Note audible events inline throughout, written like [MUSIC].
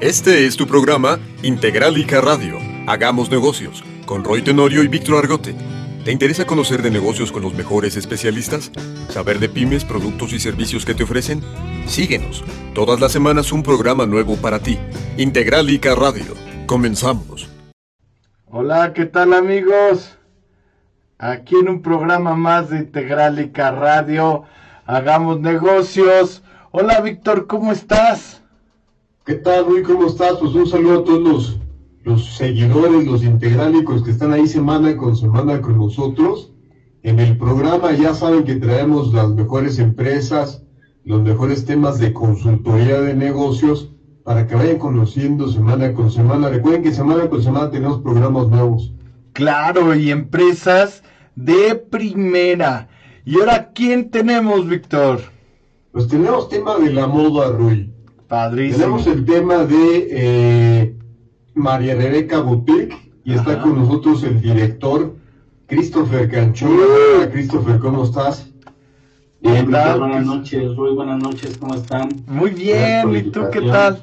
Este es tu programa Integralica Radio. Hagamos negocios con Roy Tenorio y Víctor Argote. ¿Te interesa conocer de negocios con los mejores especialistas? ¿Saber de pymes, productos y servicios que te ofrecen? Síguenos. Todas las semanas un programa nuevo para ti. Integralica Radio. Comenzamos. Hola, ¿qué tal amigos? Aquí en un programa más de Integralica Radio. Hagamos negocios. Hola Víctor, ¿cómo estás? ¿Qué tal, Rui? ¿Cómo estás? Pues un saludo a todos los, los seguidores, los integrálicos que están ahí semana con semana con nosotros. En el programa ya saben que traemos las mejores empresas, los mejores temas de consultoría de negocios para que vayan conociendo semana con semana. Recuerden que semana con semana tenemos programas nuevos. Claro, y empresas de primera. ¿Y ahora quién tenemos, Víctor? Pues tenemos tema de la moda, Rui. Padrísimo. Tenemos el tema de eh, María Rebeca Boutique y está con nosotros el director Christopher Canchón. Hola, Christopher, ¿cómo estás? Bien, buenas noches, Rui, buenas noches, ¿cómo están? Muy bien, ¿y tú qué tal?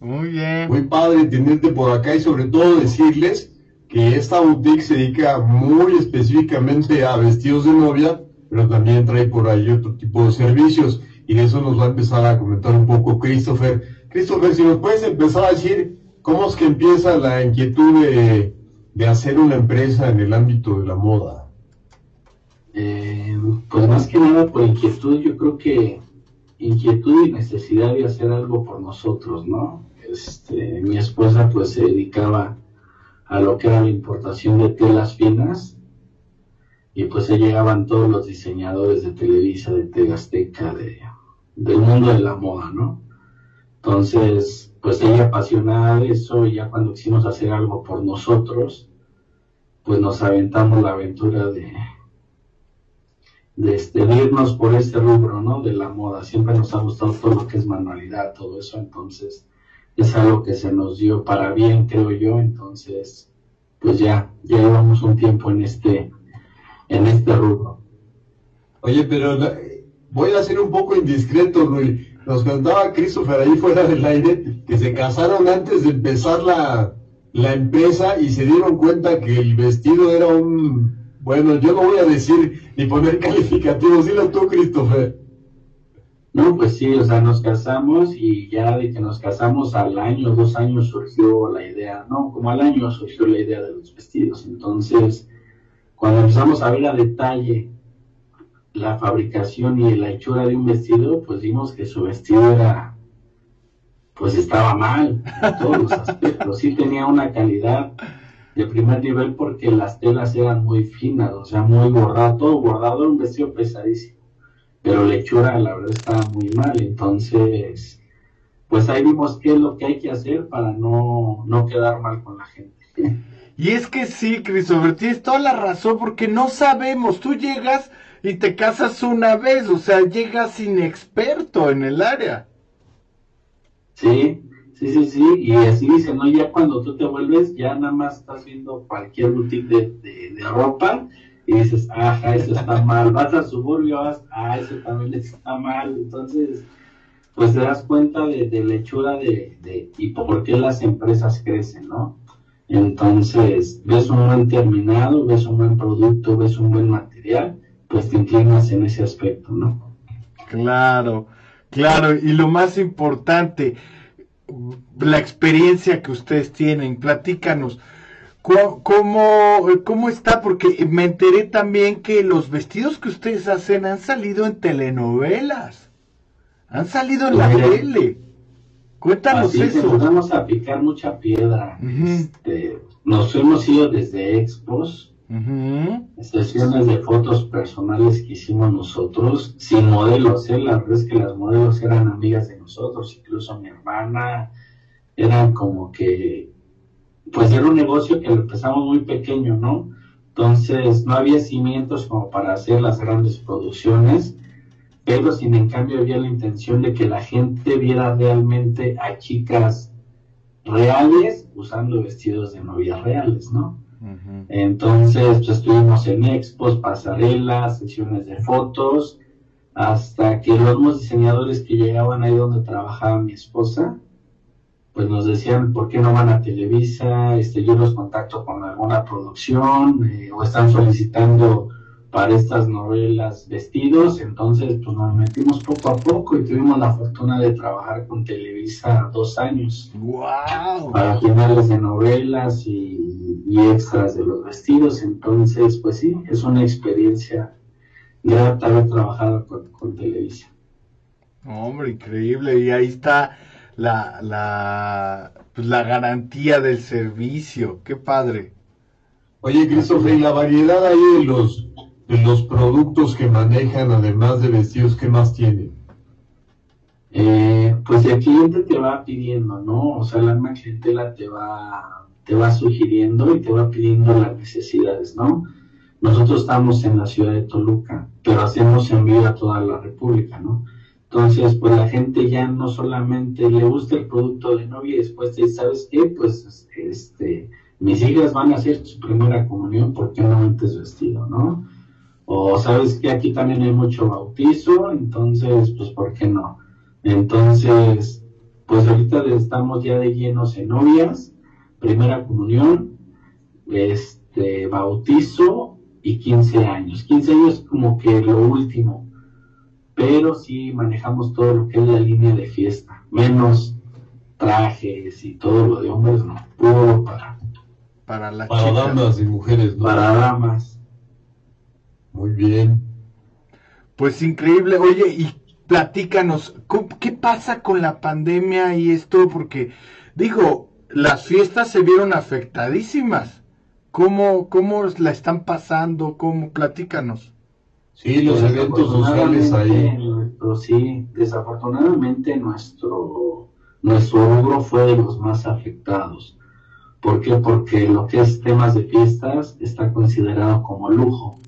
Muy bien. Muy padre tenerte por acá y sobre todo decirles que esta boutique se dedica muy específicamente a vestidos de novia, pero también trae por ahí otro tipo de servicios y de eso nos va a empezar a comentar un poco Christopher. Christopher, si nos puedes empezar a decir cómo es que empieza la inquietud de, de hacer una empresa en el ámbito de la moda. Eh, pues más que nada por inquietud, yo creo que inquietud y necesidad de hacer algo por nosotros, ¿no? Este, mi esposa pues se dedicaba a lo que era la importación de telas finas y pues se llegaban todos los diseñadores de Televisa, de TV Azteca, de, del mundo de la moda, ¿no? Entonces, pues ella apasionada de eso y ya cuando quisimos hacer algo por nosotros, pues nos aventamos la aventura de, de, este, irnos por este rubro, ¿no? De la moda. Siempre nos ha gustado todo lo que es manualidad, todo eso, entonces es algo que se nos dio para bien, creo yo, entonces, pues ya, ya llevamos un tiempo en este, en este rubro. Oye, pero voy a ser un poco indiscreto, Rui. Nos contaba Christopher ahí fuera del aire que se casaron antes de empezar la, la empresa y se dieron cuenta que el vestido era un... Bueno, yo no voy a decir ni poner [LAUGHS] calificativos, dilo tú, Christopher. No, pues sí, o sea, nos casamos y ya de que nos casamos al año, dos años surgió la idea, no, como al año surgió la idea de los vestidos. Entonces, cuando empezamos a ver a detalle la fabricación y la hechura de un vestido, pues vimos que su vestido era, pues estaba mal en todos los aspectos. Sí tenía una calidad de primer nivel porque las telas eran muy finas, o sea, muy bordado, todo bordado, un vestido pesadísimo pero la hechura la verdad estaba muy mal, entonces pues ahí vimos qué es lo que hay que hacer para no, no quedar mal con la gente. Y es que sí, Christopher, tienes toda la razón, porque no sabemos. Tú llegas y te casas una vez, o sea, llegas inexperto en el área. Sí, sí, sí, sí, y así dicen, ¿no? Ya cuando tú te vuelves, ya nada más estás viendo cualquier boutique de, de, de ropa y dices, ajá, eso está [LAUGHS] mal, vas al suburbio, vas, ah, eso también está mal, entonces, pues te das cuenta de, de la hechura de, de, y por qué las empresas crecen, ¿no? Entonces, ves un buen terminado, ves un buen producto, ves un buen material, pues te inclinas en ese aspecto, ¿no? Claro, claro. Y lo más importante, la experiencia que ustedes tienen. Platícanos. ¿Cómo, cómo, cómo está? Porque me enteré también que los vestidos que ustedes hacen han salido en telenovelas. Han salido en la tele. Cuéntanos Así eso. empezamos a picar mucha piedra. Este, nos hemos ido desde expos, Sesiones de fotos personales que hicimos nosotros, sin modelos, ¿eh? la verdad es que las modelos eran amigas de nosotros, incluso mi hermana, eran como que, pues era un negocio que empezamos muy pequeño, ¿no? Entonces no había cimientos como para hacer las grandes producciones, pero sin en cambio había la intención de que la gente viera realmente a chicas reales usando vestidos de novias reales, ¿no? Entonces, pues, estuvimos en expos, pasarelas, sesiones de fotos, hasta que los mismos diseñadores que llegaban ahí donde trabajaba mi esposa, pues nos decían, ¿por qué no van a Televisa? Este, yo los contacto con alguna producción eh, o están solicitando para estas novelas vestidos, entonces pues nos metimos poco a poco y tuvimos la fortuna de trabajar con Televisa dos años. ¡Wow! Para finales de novelas y, y extras de los vestidos, entonces pues sí, es una experiencia grata haber trabajado con, con Televisa. Hombre, increíble. Y ahí está la, la, pues, la garantía del servicio. Qué padre. Oye, Christopher, y la variedad ahí de los, de los productos que manejan, además de vestidos, ¿qué más tienen? Eh, pues el cliente te va pidiendo, ¿no? O sea, la misma clientela te va, te va sugiriendo y te va pidiendo las necesidades, ¿no? Nosotros estamos en la ciudad de Toluca, pero hacemos envío a toda la República, ¿no? Entonces, pues la gente ya no solamente le gusta el producto de novia y después te dice, ¿sabes qué? Pues este, mis hijas van a hacer su primera comunión, ¿por qué no metes vestido, no? O sabes que aquí también hay mucho bautizo, entonces, pues, ¿por qué no? Entonces, pues ahorita estamos ya de llenos en novias, primera comunión, este, bautizo y 15 años. 15 años como que lo último, pero sí manejamos todo lo que es la línea de fiesta, menos trajes y todo lo de hombres, no, puro para, Para la Para chica. damas y mujeres, ¿no? para damas. Muy bien. Pues increíble. Oye, y platícanos, ¿cómo- ¿qué pasa con la pandemia y esto? Porque, digo, las fiestas se vieron afectadísimas. ¿Cómo, cómo la están pasando? ¿Cómo? Platícanos. Sí, los Pues, eventos sociales ahí. nuestro- sí, desafortunadamente nuestro, nuestro rubro fue de los más afectados. ¿Por qué? Porque lo que es temas de fiestas está considerado como lujo,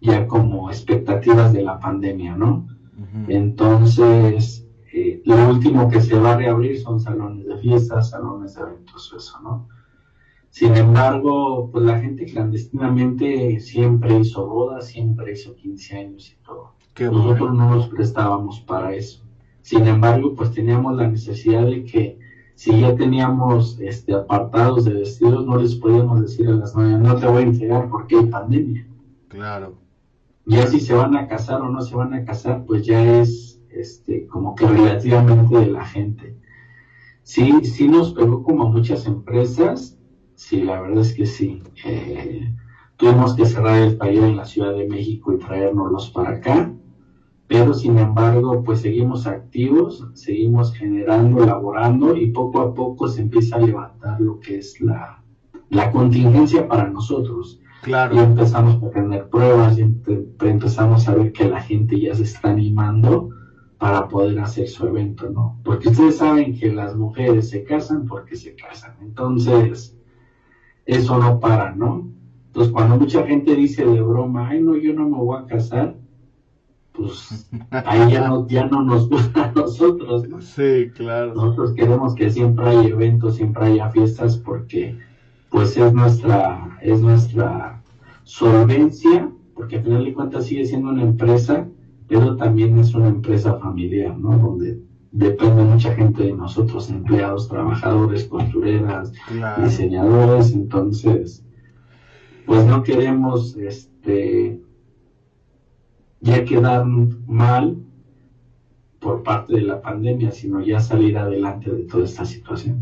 ya como expectativas de la pandemia, ¿no? Entonces, eh, lo último que se va a reabrir son salones de fiestas, salones de eventos, eso, ¿no? Sin embargo, pues la gente clandestinamente siempre hizo bodas, siempre hizo 15 años y todo. Qué Nosotros bueno. no nos prestábamos para eso. Sin embargo, pues teníamos la necesidad de que si ya teníamos este, apartados de vestidos, no les podíamos decir a las novias, no te voy a entregar porque hay pandemia. Claro. Ya si se van a casar o no se van a casar, pues ya es este, como que relativamente de la gente. Sí, sí nos pegó como a muchas empresas, sí, la verdad es que sí. Eh, tuvimos que cerrar el taller en la Ciudad de México y traérnoslos para acá, pero sin embargo, pues seguimos activos, seguimos generando, elaborando y poco a poco se empieza a levantar lo que es la, la contingencia para nosotros y Claro. empezamos a tener pruebas y empe- empezamos a ver que la gente ya se está animando para poder hacer su evento, ¿no? Porque ustedes saben que las mujeres se casan porque se casan, entonces eso no para, ¿no? Entonces cuando mucha gente dice de broma, ay no, yo no me voy a casar, pues ahí ya no, ya no nos gusta a nosotros, ¿no? Sí, claro. Nosotros queremos que siempre haya eventos, siempre haya fiestas porque pues es nuestra, es nuestra solvencia, porque al final de cuentas sigue siendo una empresa, pero también es una empresa familiar, ¿no? Donde depende mucha gente de nosotros, empleados, trabajadores, costureras, Claro. diseñadores, entonces, pues no queremos este ya quedar mal por parte de la pandemia, sino ya salir adelante de toda esta situación.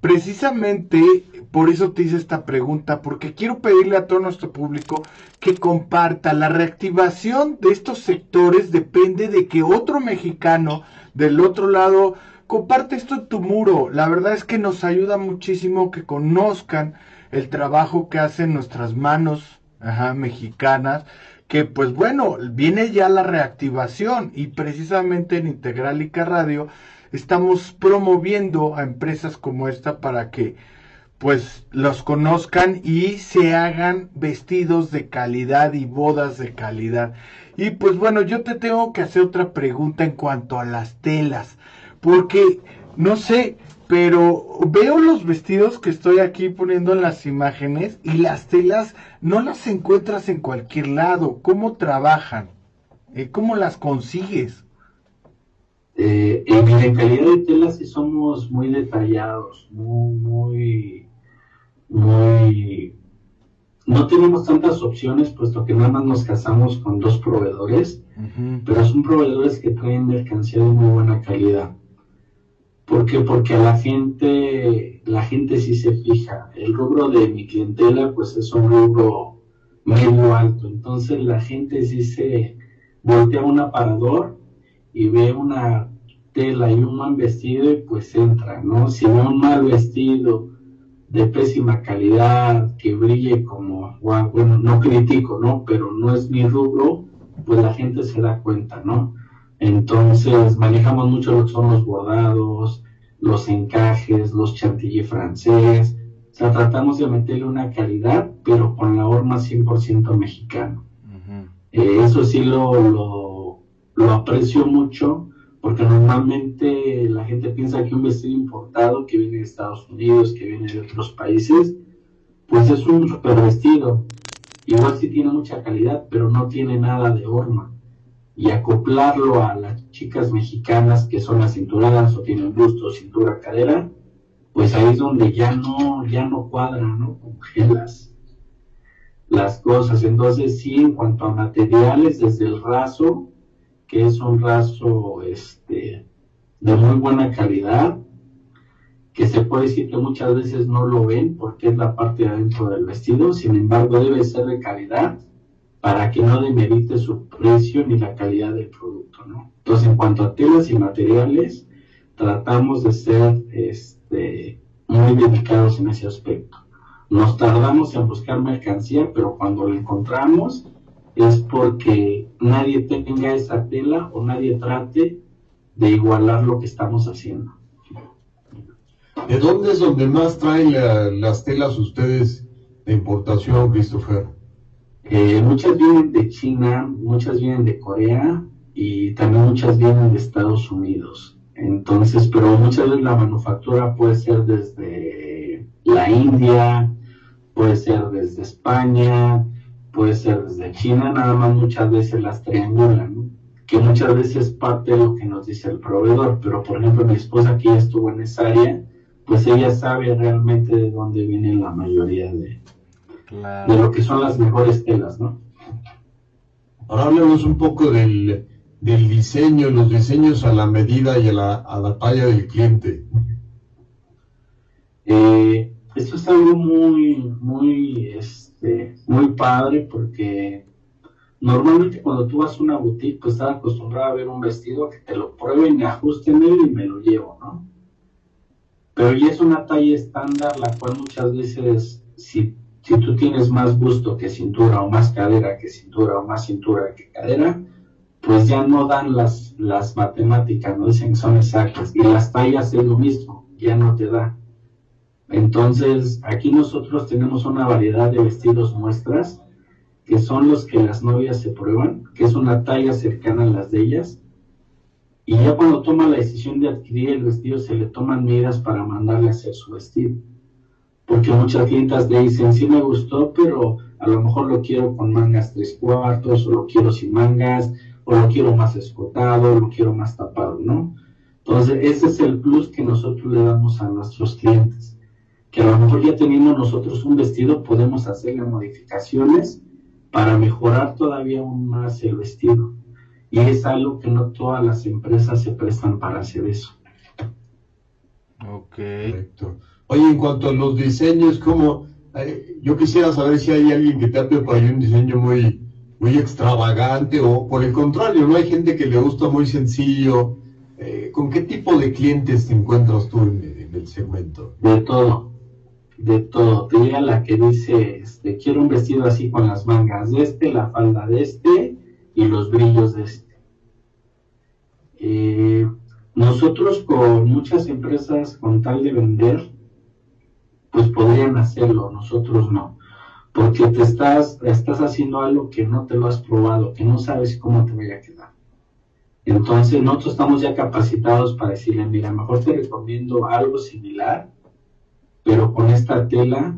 Precisamente por eso te hice esta pregunta, porque quiero pedirle a todo nuestro público que comparta. La reactivación de estos sectores depende de que otro mexicano del otro lado comparte esto en tu muro. La verdad es que nos ayuda muchísimo que conozcan el trabajo que hacen nuestras manos mexicanas, que pues bueno, viene ya la reactivación y precisamente en Integralica Radio estamos promoviendo a empresas como esta para que pues los conozcan y se hagan vestidos de calidad y bodas de calidad. Y pues bueno, yo te tengo que hacer otra pregunta en cuanto a las telas, porque no sé, pero veo los vestidos que estoy aquí poniendo en las imágenes y las telas no las encuentras en cualquier lado. ¿Cómo trabajan? Eh, ¿Cómo las consigues? Eh, en calidad de tela sí somos muy detallados, muy, muy, muy... No tenemos tantas opciones, puesto que nada más nos casamos con dos proveedores, pero son proveedores que traen mercancía de muy buena calidad. ¿Por qué? Porque a la gente, la gente sí se fija. El rubro de mi clientela, pues es un rubro medio alto. Entonces la gente sí se voltea a un aparador y ve una tela y un mal vestido y pues entra, ¿no? Si ve un mal vestido de pésima calidad, que brille como, bueno, no critico, ¿no? Pero no es mi rubro, pues la gente se da cuenta, ¿no? Entonces manejamos mucho lo que son los bordados, los encajes, los chantilly francés. O sea, tratamos de meterle una calidad, pero con la horma 100% mexicano. Eh, eso sí lo, lo, aprecio mucho, porque normalmente la gente piensa que un vestido importado que viene de Estados Unidos, que viene de otros países, pues es un super vestido. Igual sí tiene mucha calidad, pero no tiene nada de horma y acoplarlo a las chicas mexicanas que son acinturadas o tienen busto, cintura, cadera, pues ahí es donde ya no, ya no cuadra, ¿no? Congelas las cosas. Entonces, sí, en cuanto a materiales, desde el raso, que es un raso este, de muy buena calidad, que se puede decir que muchas veces no lo ven porque es la parte de adentro del vestido, sin embargo debe ser de calidad para que no demerite su precio ni la calidad del producto, ¿no? Entonces, en cuanto a telas y materiales, tratamos de ser este, muy dedicados en ese aspecto. Nos tardamos en buscar mercancía, pero cuando la encontramos es porque nadie tenga esa tela o nadie trate de igualar lo que estamos haciendo. ¿De dónde es donde más traen las telas ustedes de importación, Christopher? Eh, muchas vienen de China, muchas vienen de Corea y también muchas vienen de Estados Unidos. Entonces, pero muchas veces la manufactura puede ser desde la India, puede ser desde España, puede ser desde China, nada más muchas veces las triangulan, que muchas veces es parte de lo que nos dice el proveedor, pero por ejemplo mi esposa que ya estuvo en esa área, pues ella sabe realmente de dónde viene la mayoría de, de lo que son las mejores telas, ¿no? Ahora hablemos un poco del, del diseño, los diseños a la medida y a la, a la talla del cliente. Eh, esto es algo muy, muy, este, muy padre porque normalmente cuando tú vas a una boutique, pues estás acostumbrado a ver un vestido que te lo prueben, ajusten y me lo llevo, ¿no? Pero ya es una talla estándar, la cual muchas veces, si si tú tienes más busto que cintura o más cadera que cintura o más cintura que cadera, pues ya no dan las, las matemáticas, no dicen que son exactas. Y las tallas es lo mismo, ya no te da. Entonces, aquí nosotros tenemos una variedad de vestidos muestras, que son los que las novias se prueban, que es una talla cercana a las de ellas. Y ya cuando toma la decisión de adquirir el vestido, se le toman medidas para mandarle a hacer su vestido porque muchas clientas le dicen, sí me gustó, pero a lo mejor lo quiero con mangas tres cuartos, o lo quiero sin mangas, o lo quiero más escotado, o lo quiero más tapado, ¿no? Entonces, ese es el plus que nosotros le damos a nuestros clientes, que a lo mejor ya teniendo nosotros un vestido, podemos hacerle modificaciones para mejorar todavía aún más el vestido. Y es algo que no todas las empresas se prestan para hacer eso. Ok. Correcto. Oye, en cuanto a los diseños, como eh, yo quisiera saber si hay alguien que te ha preparado un diseño muy, muy extravagante o por el contrario, ¿no? Hay gente que le gusta muy sencillo. Eh, ¿Con qué tipo de clientes te encuentras tú en, el segmento? De todo, de todo. Te llega la que dice, este, quiero un vestido así con las mangas de este, la falda de este y los brillos de este. Eh, nosotros con muchas empresas, con tal de vender, pues podrían hacerlo, nosotros no. Porque te estás, estás haciendo algo que no te lo has probado, que no sabes cómo te vaya a quedar. Entonces nosotros estamos ya capacitados para decirle, mira, mejor te recomiendo algo similar, pero con esta tela,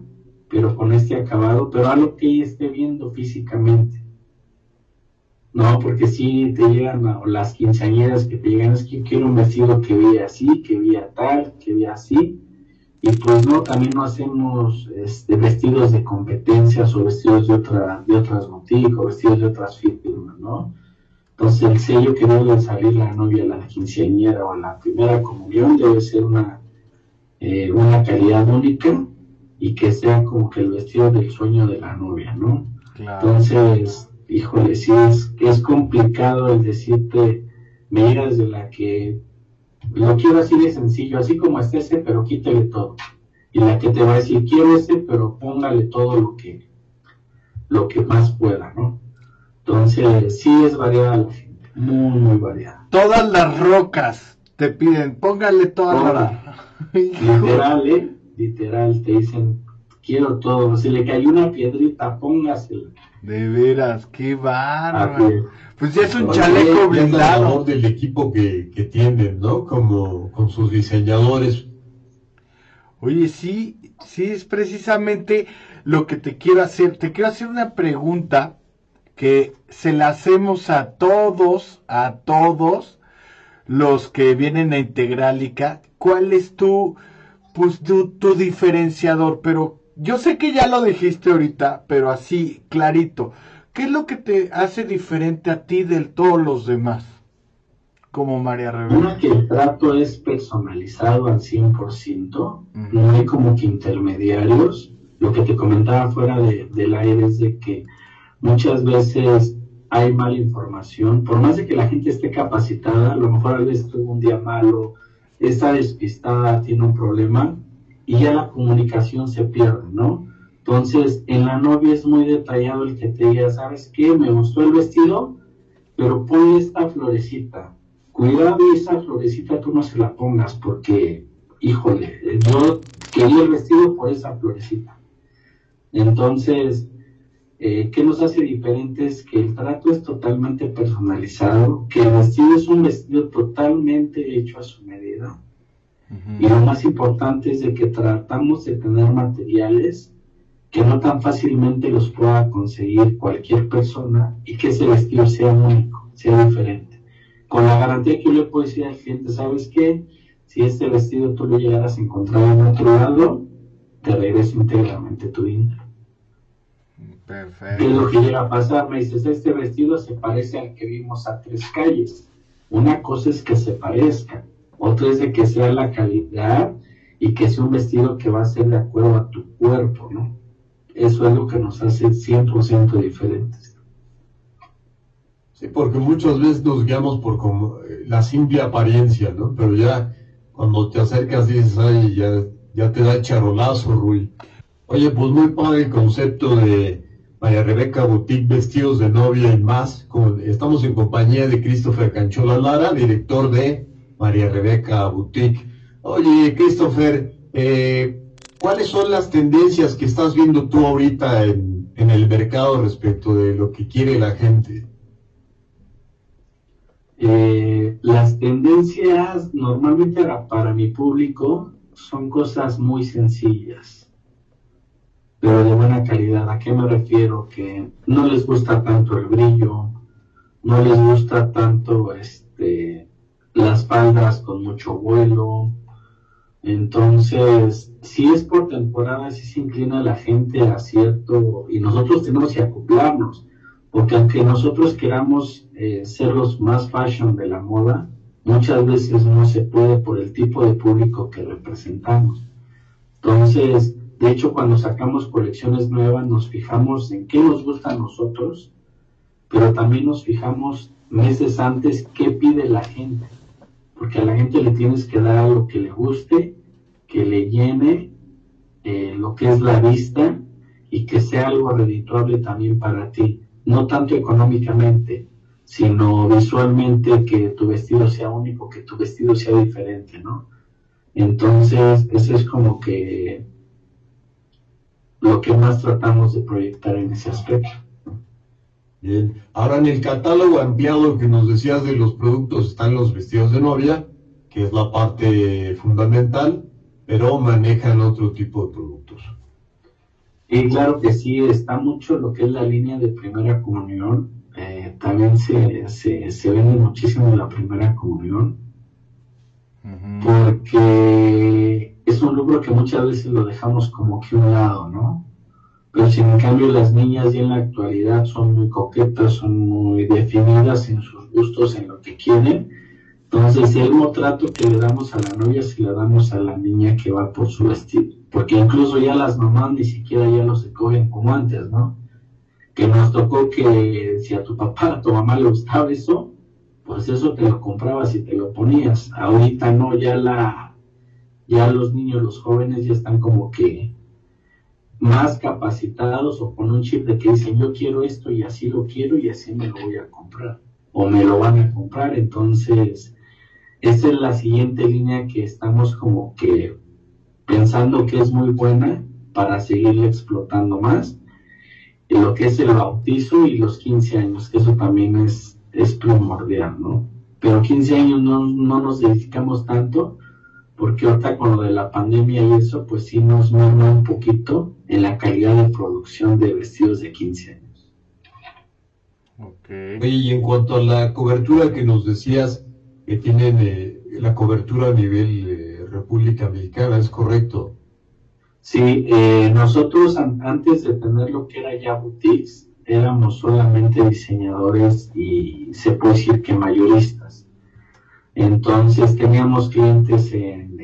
pero con este acabado, pero algo que ella esté viendo físicamente. No, porque si te llegan las quinceañeras que te llegan, es que quiero un vestido que vea así, que vea tal, que vea así. Y pues no, también no hacemos este, vestidos de competencias o vestidos de, otra, de otras boutiques o vestidos de otras firmas, ¿no? Entonces el sello que debe salir la novia, la quinceañera o la primera comunión debe ser una, eh, una calidad única y que sea como que el vestido del sueño de la novia, ¿no? Entonces, híjole, sí es, es complicado el decirte, mira, de la que lo quiero así de sencillo, así como es ese, pero quítale todo. Y la que te va a decir, quiero ese, pero póngale todo lo que, lo que más pueda, ¿no? Entonces, sí es variada la gente, muy, muy variada. Todas las rocas te piden, póngale todas las... Literal, [LAUGHS] ¿eh? Literal, te dicen, quiero todo. Si le cae una piedrita, póngasela. De veras, qué bárbaro. Pues ya es un chaleco blindado. del equipo que, que tienen, ¿no? Como con sus diseñadores. Oye, sí, sí, es precisamente lo que te quiero hacer. Te quiero hacer una pregunta que se la hacemos a todos, a todos los que vienen a Integralica. ¿Cuál es tu, pues, tu, tu diferenciador? Pero yo sé que ya lo dijiste ahorita, pero así, clarito. ¿Qué es lo que te hace diferente a ti de todos los demás? Como María Rebeca. Una que el trato es personalizado al 100%, no hay como que intermediarios. Lo que te comentaba fuera de, del aire es de que muchas veces hay mala información, por más de que la gente esté capacitada, a lo mejor a veces tuvo un día malo, está despistada, tiene un problema, y ya la comunicación se pierde, ¿no? Entonces, en la novia es muy detallado el que te diga, ¿sabes qué? Me gustó el vestido, pero pon esta florecita. Cuidado esa florecita tú no se la pongas porque, híjole, yo quería el vestido por esa florecita. Entonces, eh, ¿qué nos hace diferentes? Que el trato es totalmente personalizado, que el vestido es un vestido totalmente hecho a su medida y lo más importante es de que tratamos de tener materiales que no tan fácilmente los pueda conseguir cualquier persona y que ese vestido sea único, sea diferente. Con la garantía que yo le puedo decir al cliente, ¿sabes qué? Si este vestido tú lo llegaras a encontrar en otro lado, te regreso íntegramente tu dinero. Perfecto. ¿Qué es lo que llega a pasar? Me dices, este vestido se parece al que vimos a tres calles. Una cosa es que se parezca, otro es de que sea la calidad y que sea un vestido que va a ser de acuerdo a tu cuerpo, ¿no? Eso es lo que nos hace 100% diferentes. Sí, porque muchas veces nos guiamos por como eh, la simple apariencia, ¿no? Pero ya cuando te acercas dices, ay, ya, ya te da charolazo, Rui. Oye, pues muy padre el concepto de María Rebeca Boutique Vestidos de Novia y más. estamos en compañía de Christopher Canchola Lara, director de María Rebeca Boutique. Oye, Christopher, eh, ¿cuáles son las tendencias que estás viendo tú ahorita en, el mercado respecto de lo que quiere la gente? Eh, las tendencias normalmente para, mi público son cosas muy sencillas, pero de buena calidad. ¿A qué me refiero? Que no les gusta tanto el brillo, no les gusta tanto este las faldas con mucho vuelo. Entonces, si es por temporada, si se inclina la gente a cierto, y nosotros tenemos que acoplarnos, porque aunque nosotros queramos eh, ser los más fashion de la moda, muchas veces no se puede por el tipo de público que representamos. Entonces, de hecho, cuando sacamos colecciones nuevas, nos fijamos en qué nos gusta a nosotros, pero también nos fijamos meses antes qué pide la gente porque a la gente le tienes que dar algo que le guste, que le llene eh, lo que es la vista y que sea algo redituable también para ti, no tanto económicamente, sino visualmente que tu vestido sea único, que tu vestido sea diferente, ¿no? Entonces, eso es como que lo que más tratamos de proyectar en ese aspecto. Bien, ahora en el catálogo ampliado que nos decías de los productos están los vestidos de novia, que es la parte fundamental, pero manejan otro tipo de productos. Y claro que sí, está mucho lo que es la línea de primera comunión. Eh, también se, se, vende muchísimo la primera comunión, porque es un lucro que muchas veces lo dejamos como que un lado, ¿no? Pero si en cambio las niñas ya en la actualidad son muy coquetas, son muy definidas en sus gustos, en lo que quieren, entonces el mismo trato que le damos a la novia si le damos a la niña que va por su vestido, porque incluso ya las mamás ni siquiera ya no se cogen como antes, ¿no? que nos tocó que si a tu papá, a tu mamá le gustaba eso, pues eso te lo comprabas y te lo ponías. Ahorita no, ya la, ya los niños, los jóvenes ya están como que más capacitados o con un chip de que dicen yo quiero esto y así lo quiero y así me lo voy a comprar o me lo van a comprar. Entonces, esa es la siguiente línea que estamos como que pensando que es muy buena para seguirle explotando más lo que es el bautizo y los 15 años, que eso también es, es primordial, ¿no? Pero 15 años no, no nos dedicamos tanto, porque ahorita con lo de la pandemia y eso, pues sí nos merma un poquito en la calidad de producción de vestidos de 15 años. Okay. y en cuanto a la cobertura que nos decías, que tienen eh, la cobertura a nivel eh, República Mexicana, ¿es correcto? Sí, eh, nosotros antes de tener lo que era ya boutiques, éramos solamente diseñadores y se puede decir que mayoristas. Entonces teníamos clientes en,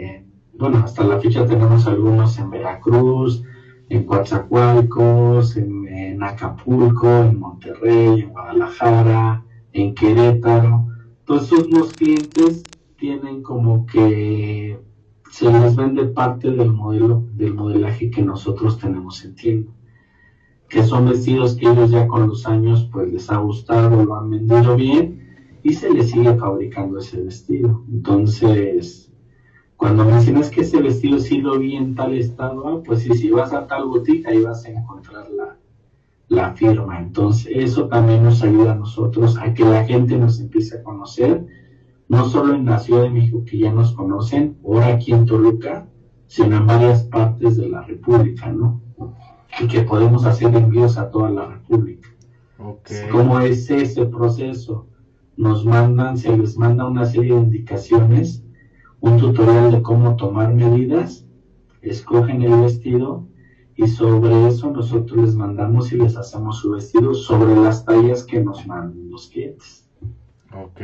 bueno, hasta la fecha tenemos algunos en Veracruz, en Coatzacoalcos, en, Acapulco, en Monterrey, en Guadalajara, en Querétaro. Todos esos clientes tienen como que se les vende parte del modelo, del modelaje que nosotros tenemos en tienda. Que son vestidos que ellos ya con los años pues les ha gustado, lo han vendido bien y se les sigue fabricando ese vestido. Entonces, cuando mencionas que ese vestido sí lo vi en tal estado, ah, pues sí, si vas a tal boutique ahí vas a encontrar la, la firma. Entonces, eso también nos ayuda a nosotros a que la gente nos empiece a conocer no solo en la Ciudad de México que ya nos conocen, ahora aquí en Toluca, sino en varias partes de la República, ¿no? Y que podemos hacer envíos a toda la República. Okay. ¿Cómo es ese proceso? Nos mandan, se les manda una serie de indicaciones, un tutorial de cómo tomar medidas, escogen el vestido y sobre eso nosotros les mandamos y les hacemos su vestido sobre las tallas que nos mandan los clientes. Ok.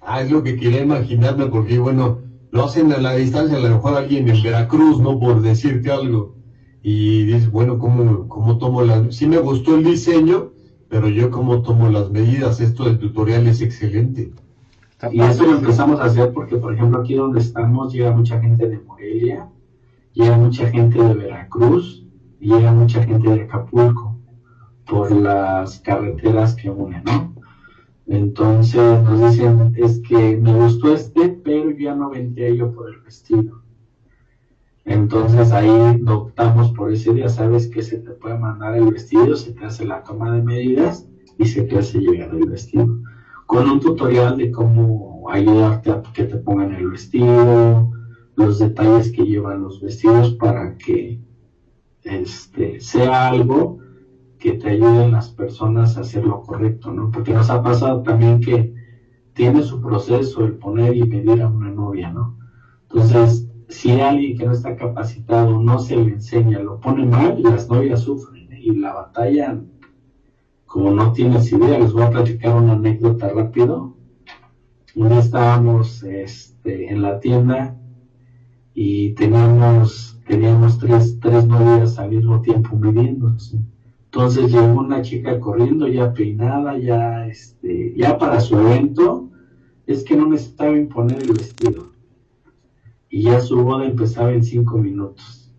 Ah, es lo que quería imaginarme, porque bueno, lo hacen a la distancia, a lo mejor alguien en Veracruz, ¿no? Por decirte algo. Y dices, bueno, ¿cómo, cómo tomo las... Sí me gustó el diseño, pero yo cómo tomo las medidas. Esto del tutorial es excelente. Y eso lo empezamos a hacer porque, por ejemplo, aquí donde estamos llega mucha gente de Morelia, llega mucha gente de Veracruz, y llega mucha gente de Acapulco, por las carreteras que unen, ¿no? Entonces nos dicen, es que me gustó este, pero ya no vendría yo por el vestido. Entonces ahí optamos por ese día, sabes que se te puede mandar el vestido, se te hace la toma de medidas y se te hace llegar el vestido. Con un tutorial de cómo ayudarte a que te pongan el vestido, los detalles que llevan los vestidos para que este, sea algo que te ayuden las personas a hacer lo correcto, ¿no? Porque nos ha pasado también que tiene su proceso el poner y medir a una novia, ¿no? Entonces, si alguien que no está capacitado no se le enseña, lo pone mal, las novias sufren ¿eh? y la batalla, como no tienes idea, les voy a platicar una anécdota rápido. Un estábamos este, en la tienda y teníamos, teníamos tres, tres novias al mismo tiempo midiéndose. Entonces llegó una chica corriendo, ya peinada, ya, este, ya para su evento, es que no necesitaba imponer el vestido. Y ya su boda empezaba en cinco minutos.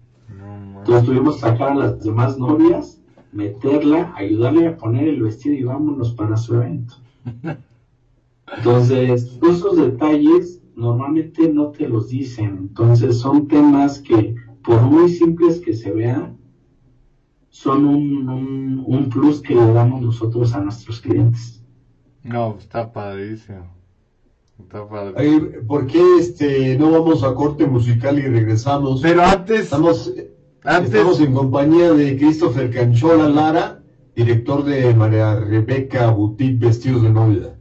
Entonces tuvimos que sacar a las demás novias, meterla, ayudarle a poner el vestido y vámonos para su evento. [LAUGHS] Entonces, esos detalles normalmente no te los dicen. Entonces, son temas que, por muy simples que se vean, son un, un, plus que le damos nosotros a nuestros clientes. No, está padrísimo. Está ¿Por qué este, no vamos a corte musical y regresamos? Pero antes... Estamos, estamos en compañía de Christopher Canchola Lara director de María Rebeca Boutique Vestidos de Novia.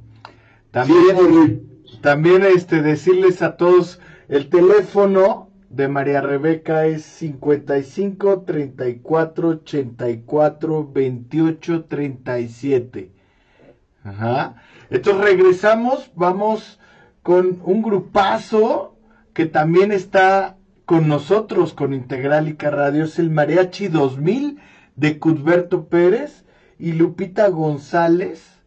También, también este, decirles a todos, el teléfono de María Rebeca es 55 34 84 28 37. Ajá. Entonces regresamos, vamos con un grupazo que también está con nosotros, con Integralica Radio, es el Mariachi 2000 de Cudberto Pérez y Lupita González.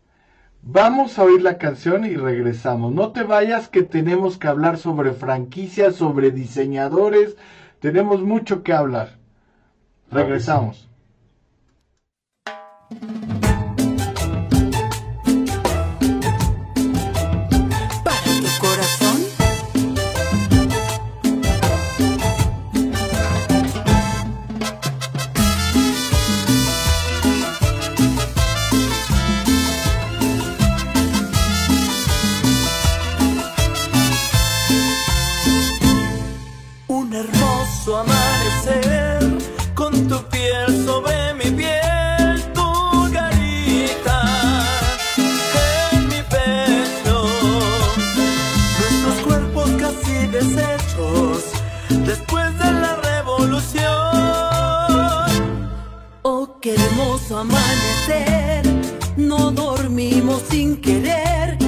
Vamos a oír la canción y regresamos. No te vayas que tenemos que hablar sobre franquicias, sobre diseñadores, tenemos mucho que hablar. Regresamos. con tu piel sobre mi piel, tu carita en mi pecho, nuestros cuerpos casi deshechos después de la revolución. Oh, qué hermoso amanecer, no dormimos sin querer.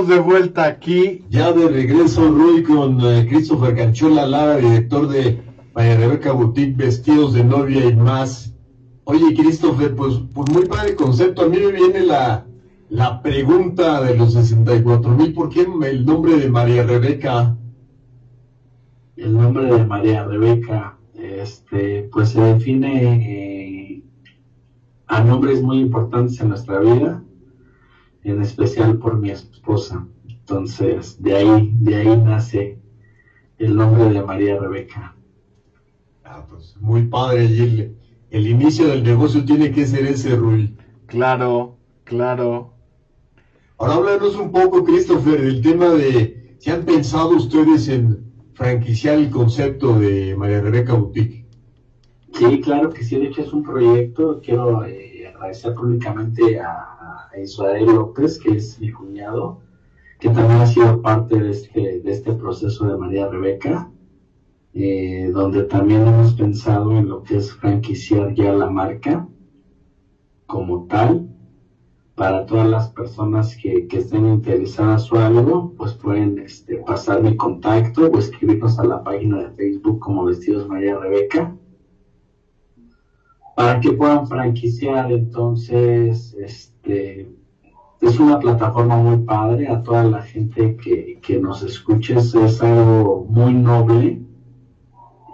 Estamos de vuelta aquí. Ya de regreso, Rui, con eh, Christopher Canchola Lara, director de María Rebeca Boutique, vestidos de novia y más. Oye, Christopher, pues, pues muy padre concepto. A mí me viene la, la pregunta de los 64 mil. ¿Por qué el nombre de María Rebeca? El nombre de María Rebeca, este, pues se define eh, a nombres muy importantes en nuestra vida en especial por mi esposa. Entonces, de ahí, de ahí nace el nombre de María Rebeca. Ah, pues muy padre. Y el, inicio del negocio tiene que ser ese, Rui. Claro, claro. Ahora háblanos un poco, Christopher, del tema de si han pensado ustedes en franquiciar el concepto de María Rebeca Boutique. Sí, claro que sí. De hecho, es un proyecto. Quiero eh, agradecer públicamente a Israel López, que es mi cuñado, que también ha sido parte de este, este proceso de María Rebeca, eh, donde también hemos pensado en lo que es franquiciar ya la marca como tal. Para todas las personas que, que estén interesadas o algo, pues pueden este, pasar mi contacto o escribirnos a la página de Facebook como Vestidos María Rebeca para que puedan franquiciar. Entonces, este, es una plataforma muy padre a toda la gente que, nos escuche. Es algo muy noble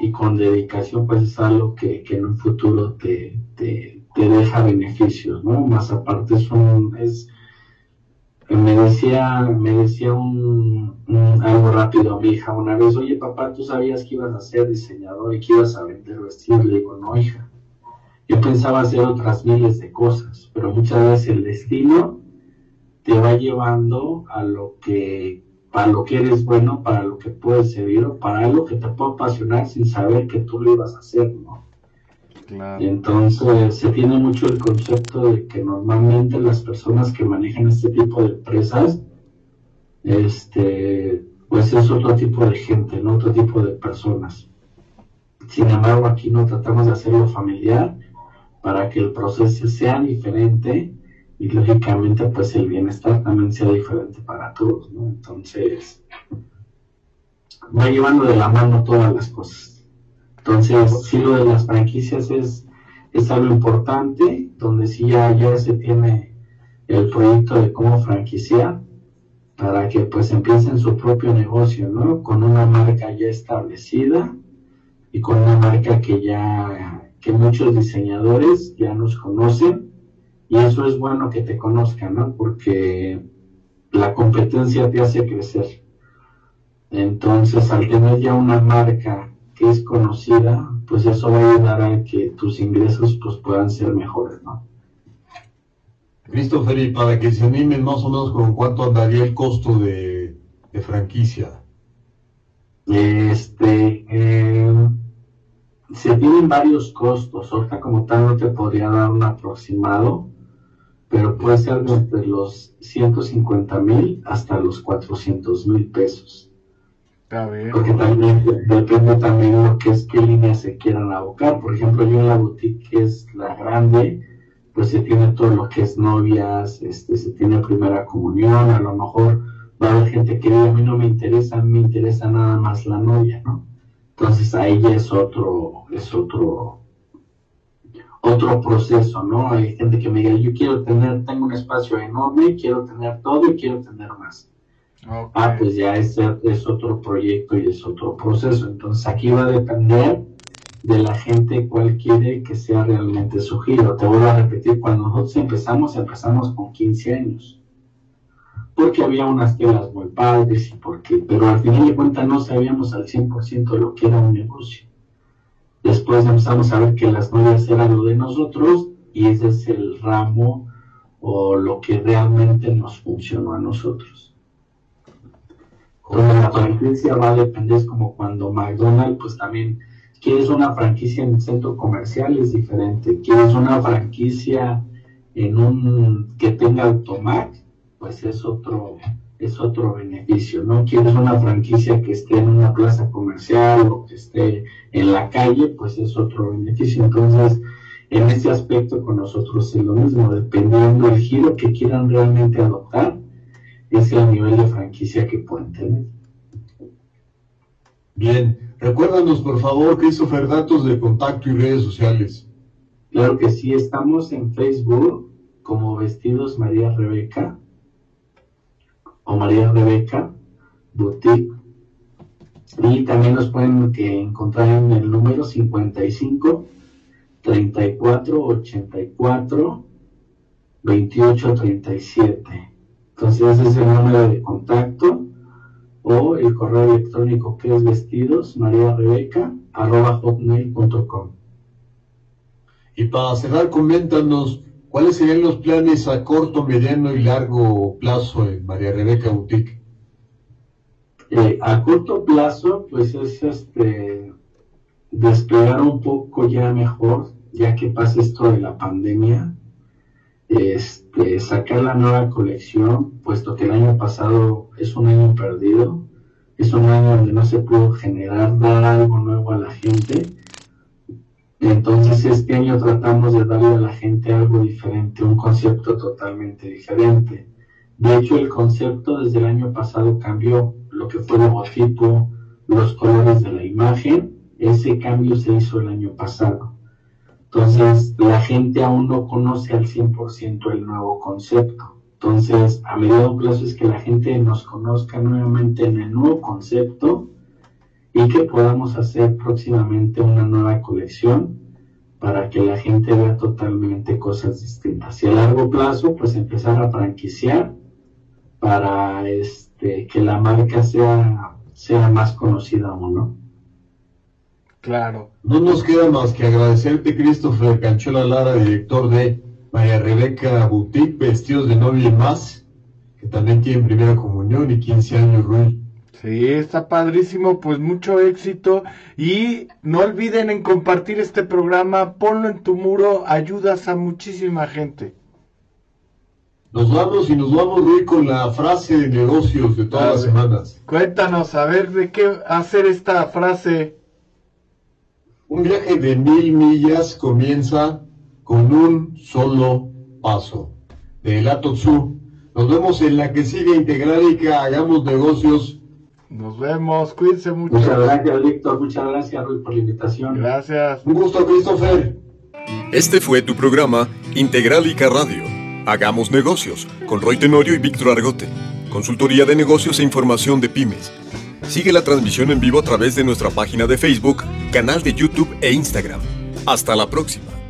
y con dedicación, pues es algo que, en un futuro te, te, deja beneficios, ¿no? Más aparte es un, es, me decía, me decía un, algo rápido a mi hija una vez, oye papá, ¿tú sabías que ibas a ser diseñador y que ibas a vender vestidos? Le digo, no hija, yo pensaba hacer otras miles de cosas, pero muchas veces el destino te va llevando a lo que para lo que eres bueno, para lo que puedes servir o para algo que te puede apasionar sin saber que tú lo ibas a hacer, ¿no? Claro. Entonces se tiene mucho el concepto de que normalmente las personas que manejan este tipo de empresas, este, pues es otro tipo de gente, ¿no? Otro tipo de personas. Sin embargo, aquí no tratamos de hacerlo familiar para que el proceso sea diferente y lógicamente pues el bienestar también sea diferente para todos, ¿no? Entonces, va llevando de la mano todas las cosas. Entonces, sí lo de las franquicias es, es algo importante, donde sí ya, ya se tiene el proyecto de cómo franquiciar para que pues empiecen su propio negocio, ¿no? Con una marca ya establecida y con una marca que ya que muchos diseñadores ya nos conocen y eso es bueno que te conozcan, ¿no? Porque la competencia te hace crecer. Entonces, al tener ya una marca que es conocida, pues eso va a ayudar a que tus ingresos pues puedan ser mejores, ¿no? Christopher, y para que se animen más o menos con cuánto andaría el costo de, de franquicia. Este, eh, se tienen varios costos. Ahorita como tal no te podría dar un aproximado, pero puede ser entre los 150 mil hasta los 400 mil pesos. Porque también depende también de lo que es qué línea se quieran abocar. Por ejemplo, yo en la boutique que es la grande, pues se tiene todo lo que es novias, este, se tiene primera comunión, a lo mejor va a haber gente que a mí no me interesa, a mí me interesa nada más la novia, ¿no? Entonces ahí ya es otro, es otro, otro proceso, ¿no? Hay gente que me diga, yo quiero tener, tengo un espacio enorme, quiero tener todo y quiero tener más. Ah, pues ya es, es otro proyecto y es otro proceso. Entonces aquí va a depender de la gente cuál quiere que sea realmente su giro. Te vuelvo a repetir, cuando nosotros empezamos, empezamos con 15 años porque había unas telas muy padres y porque, pero al final de cuentas no sabíamos al 100% lo que era un negocio. Después empezamos a ver que las novias eran lo de nosotros y ese es el ramo o lo que realmente nos funcionó a nosotros. Entonces la franquicia va a depender, es como cuando McDonald's, pues también quieres una franquicia en el centro comercial es diferente, quieres una franquicia en un que tenga automac pues es otro, es otro beneficio, ¿no? Quieres una franquicia que esté en una plaza comercial o que esté en la calle, pues es otro beneficio. Entonces, en ese aspecto con nosotros es lo mismo, dependiendo del giro que quieran realmente adoptar, ese nivel de franquicia que pueden tener. Bien, recuérdanos por favor, Christopher, datos de contacto y redes sociales. Claro que sí, estamos en Facebook como Vestidos María Rebeca o María Rebeca Boutique. Y también nos pueden encontrar en el número 55 34 84 28 37. Entonces ese es el número de contacto o el correo electrónico que es vestidos arroba hotmail.com. Y para cerrar, coméntanos cuáles serían los planes a corto, mediano y largo plazo en María Rebeca Boutique. Eh, a corto plazo, pues es este desplegar un poco ya mejor, ya que pasa esto de la pandemia, este, sacar la nueva colección, puesto que el año pasado es un año perdido, es un año donde no se pudo generar, dar algo nuevo a la gente. Entonces este año tratamos de darle a la gente algo diferente, un concepto totalmente diferente. De hecho, el concepto desde el año pasado cambió, lo que fue el logotipo, los colores de la imagen, ese cambio se hizo el año pasado. Entonces, la gente aún no conoce al 100% el nuevo concepto. Entonces, a mediano plazo es que la gente nos conozca nuevamente en el nuevo concepto y que podamos hacer próximamente una nueva colección para que la gente vea totalmente cosas distintas. Y a largo plazo, pues empezar a franquiciar para este, que la marca sea, sea más conocida o no. Claro. No nos queda más que agradecerte, Christopher Canchola Lara, director de María Rebeca Boutique, Vestidos de Novia y más, que también tiene primera comunión y 15 años, Rui. Sí, está padrísimo, pues mucho éxito y no olviden en compartir este programa, ponlo en tu muro, ayudas a muchísima gente. Nos vamos y nos vamos, Rui, con la frase de negocios de todas las semanas. Cuéntanos, a ver, ¿de qué hacer esta frase? Un viaje de mil millas comienza con un solo paso. De la Tzu. Nos vemos en la que sigue Integrálica. Hagamos negocios. Nos vemos. Cuídense mucho. Muchas gracias, Víctor. Muchas gracias, Ruiz, por la invitación. Gracias. Un gusto, Christopher. Este fue tu programa Integralica Radio. Hagamos negocios con Roy Tenorio y Víctor Argote. Consultoría de negocios e información de pymes. Sigue la transmisión en vivo a través de nuestra página de Facebook, canal de YouTube e Instagram. Hasta la próxima.